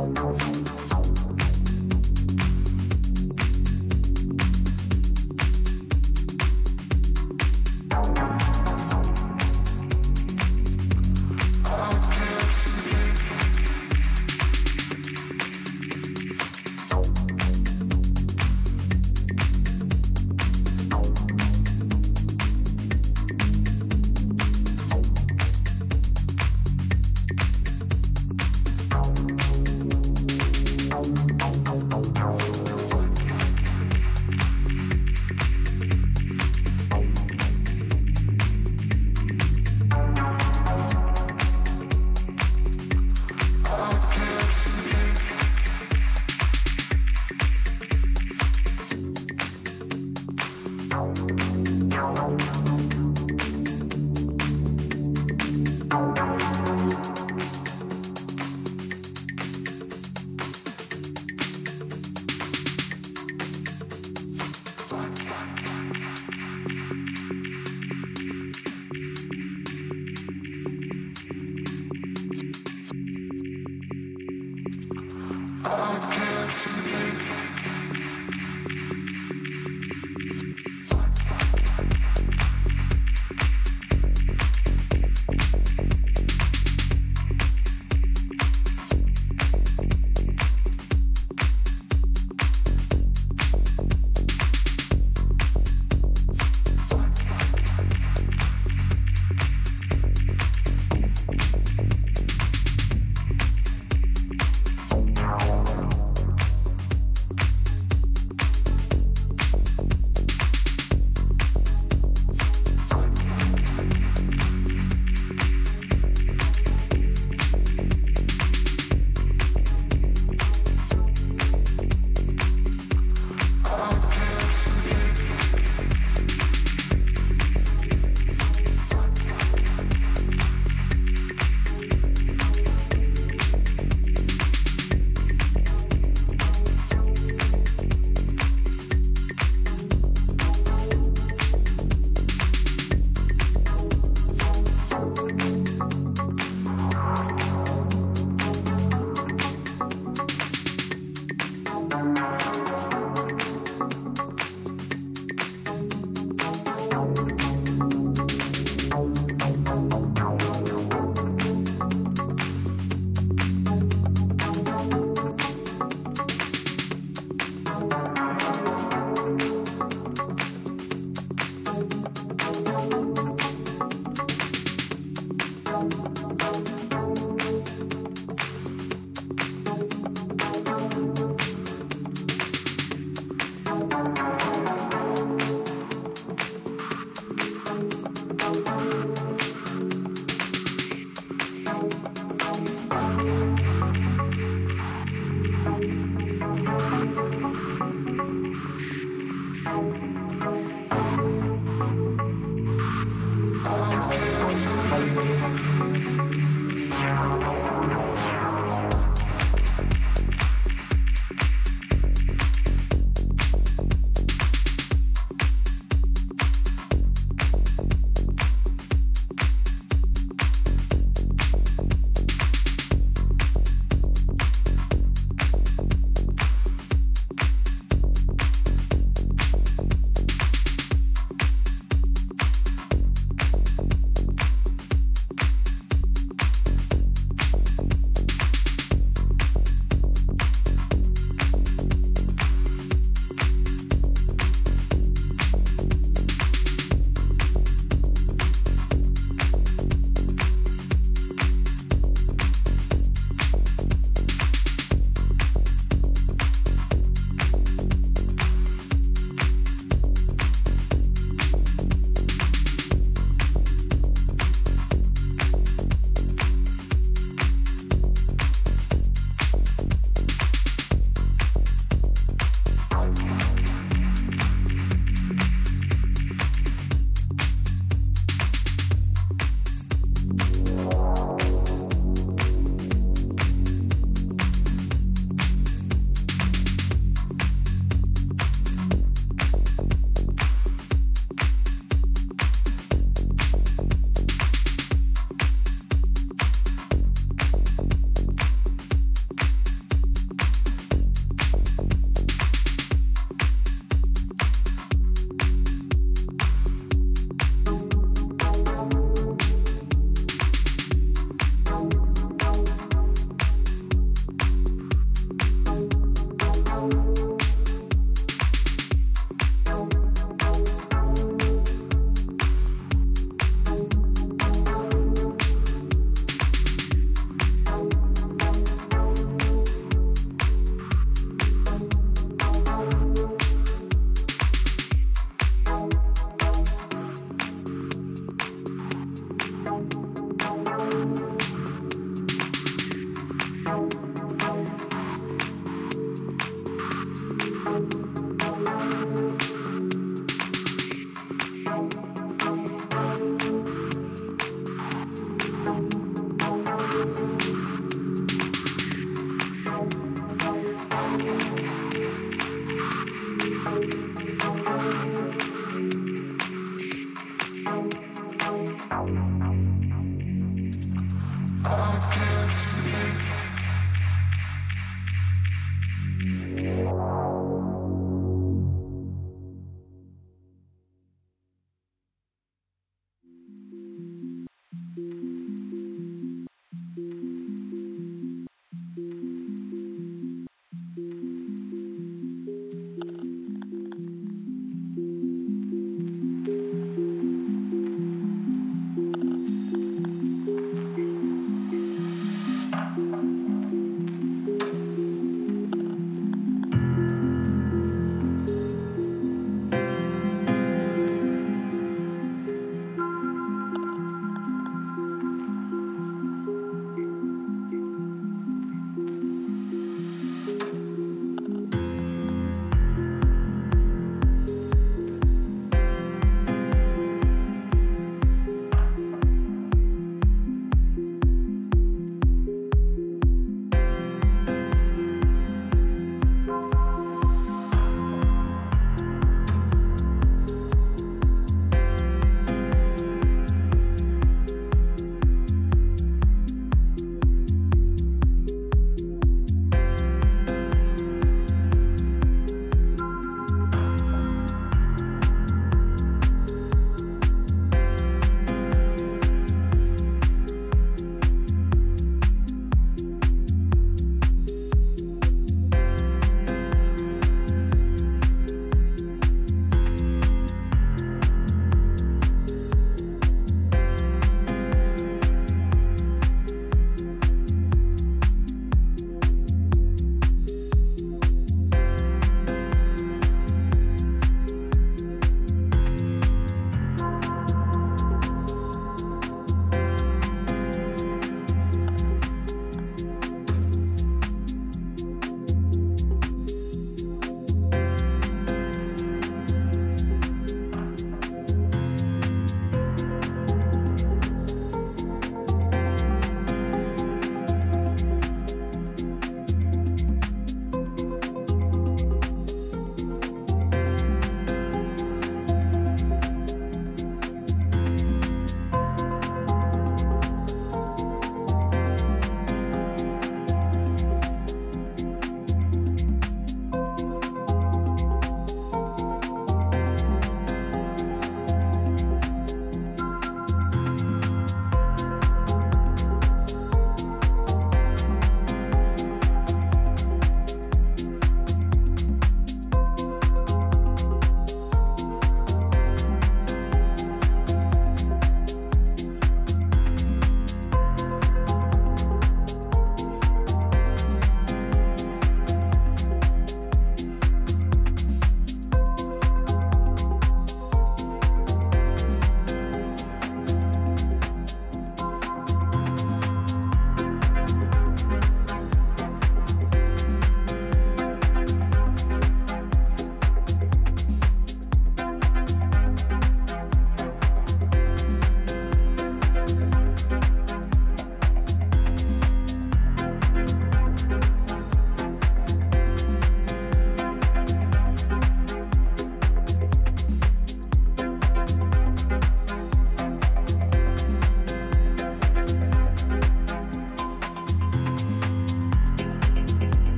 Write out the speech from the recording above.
Música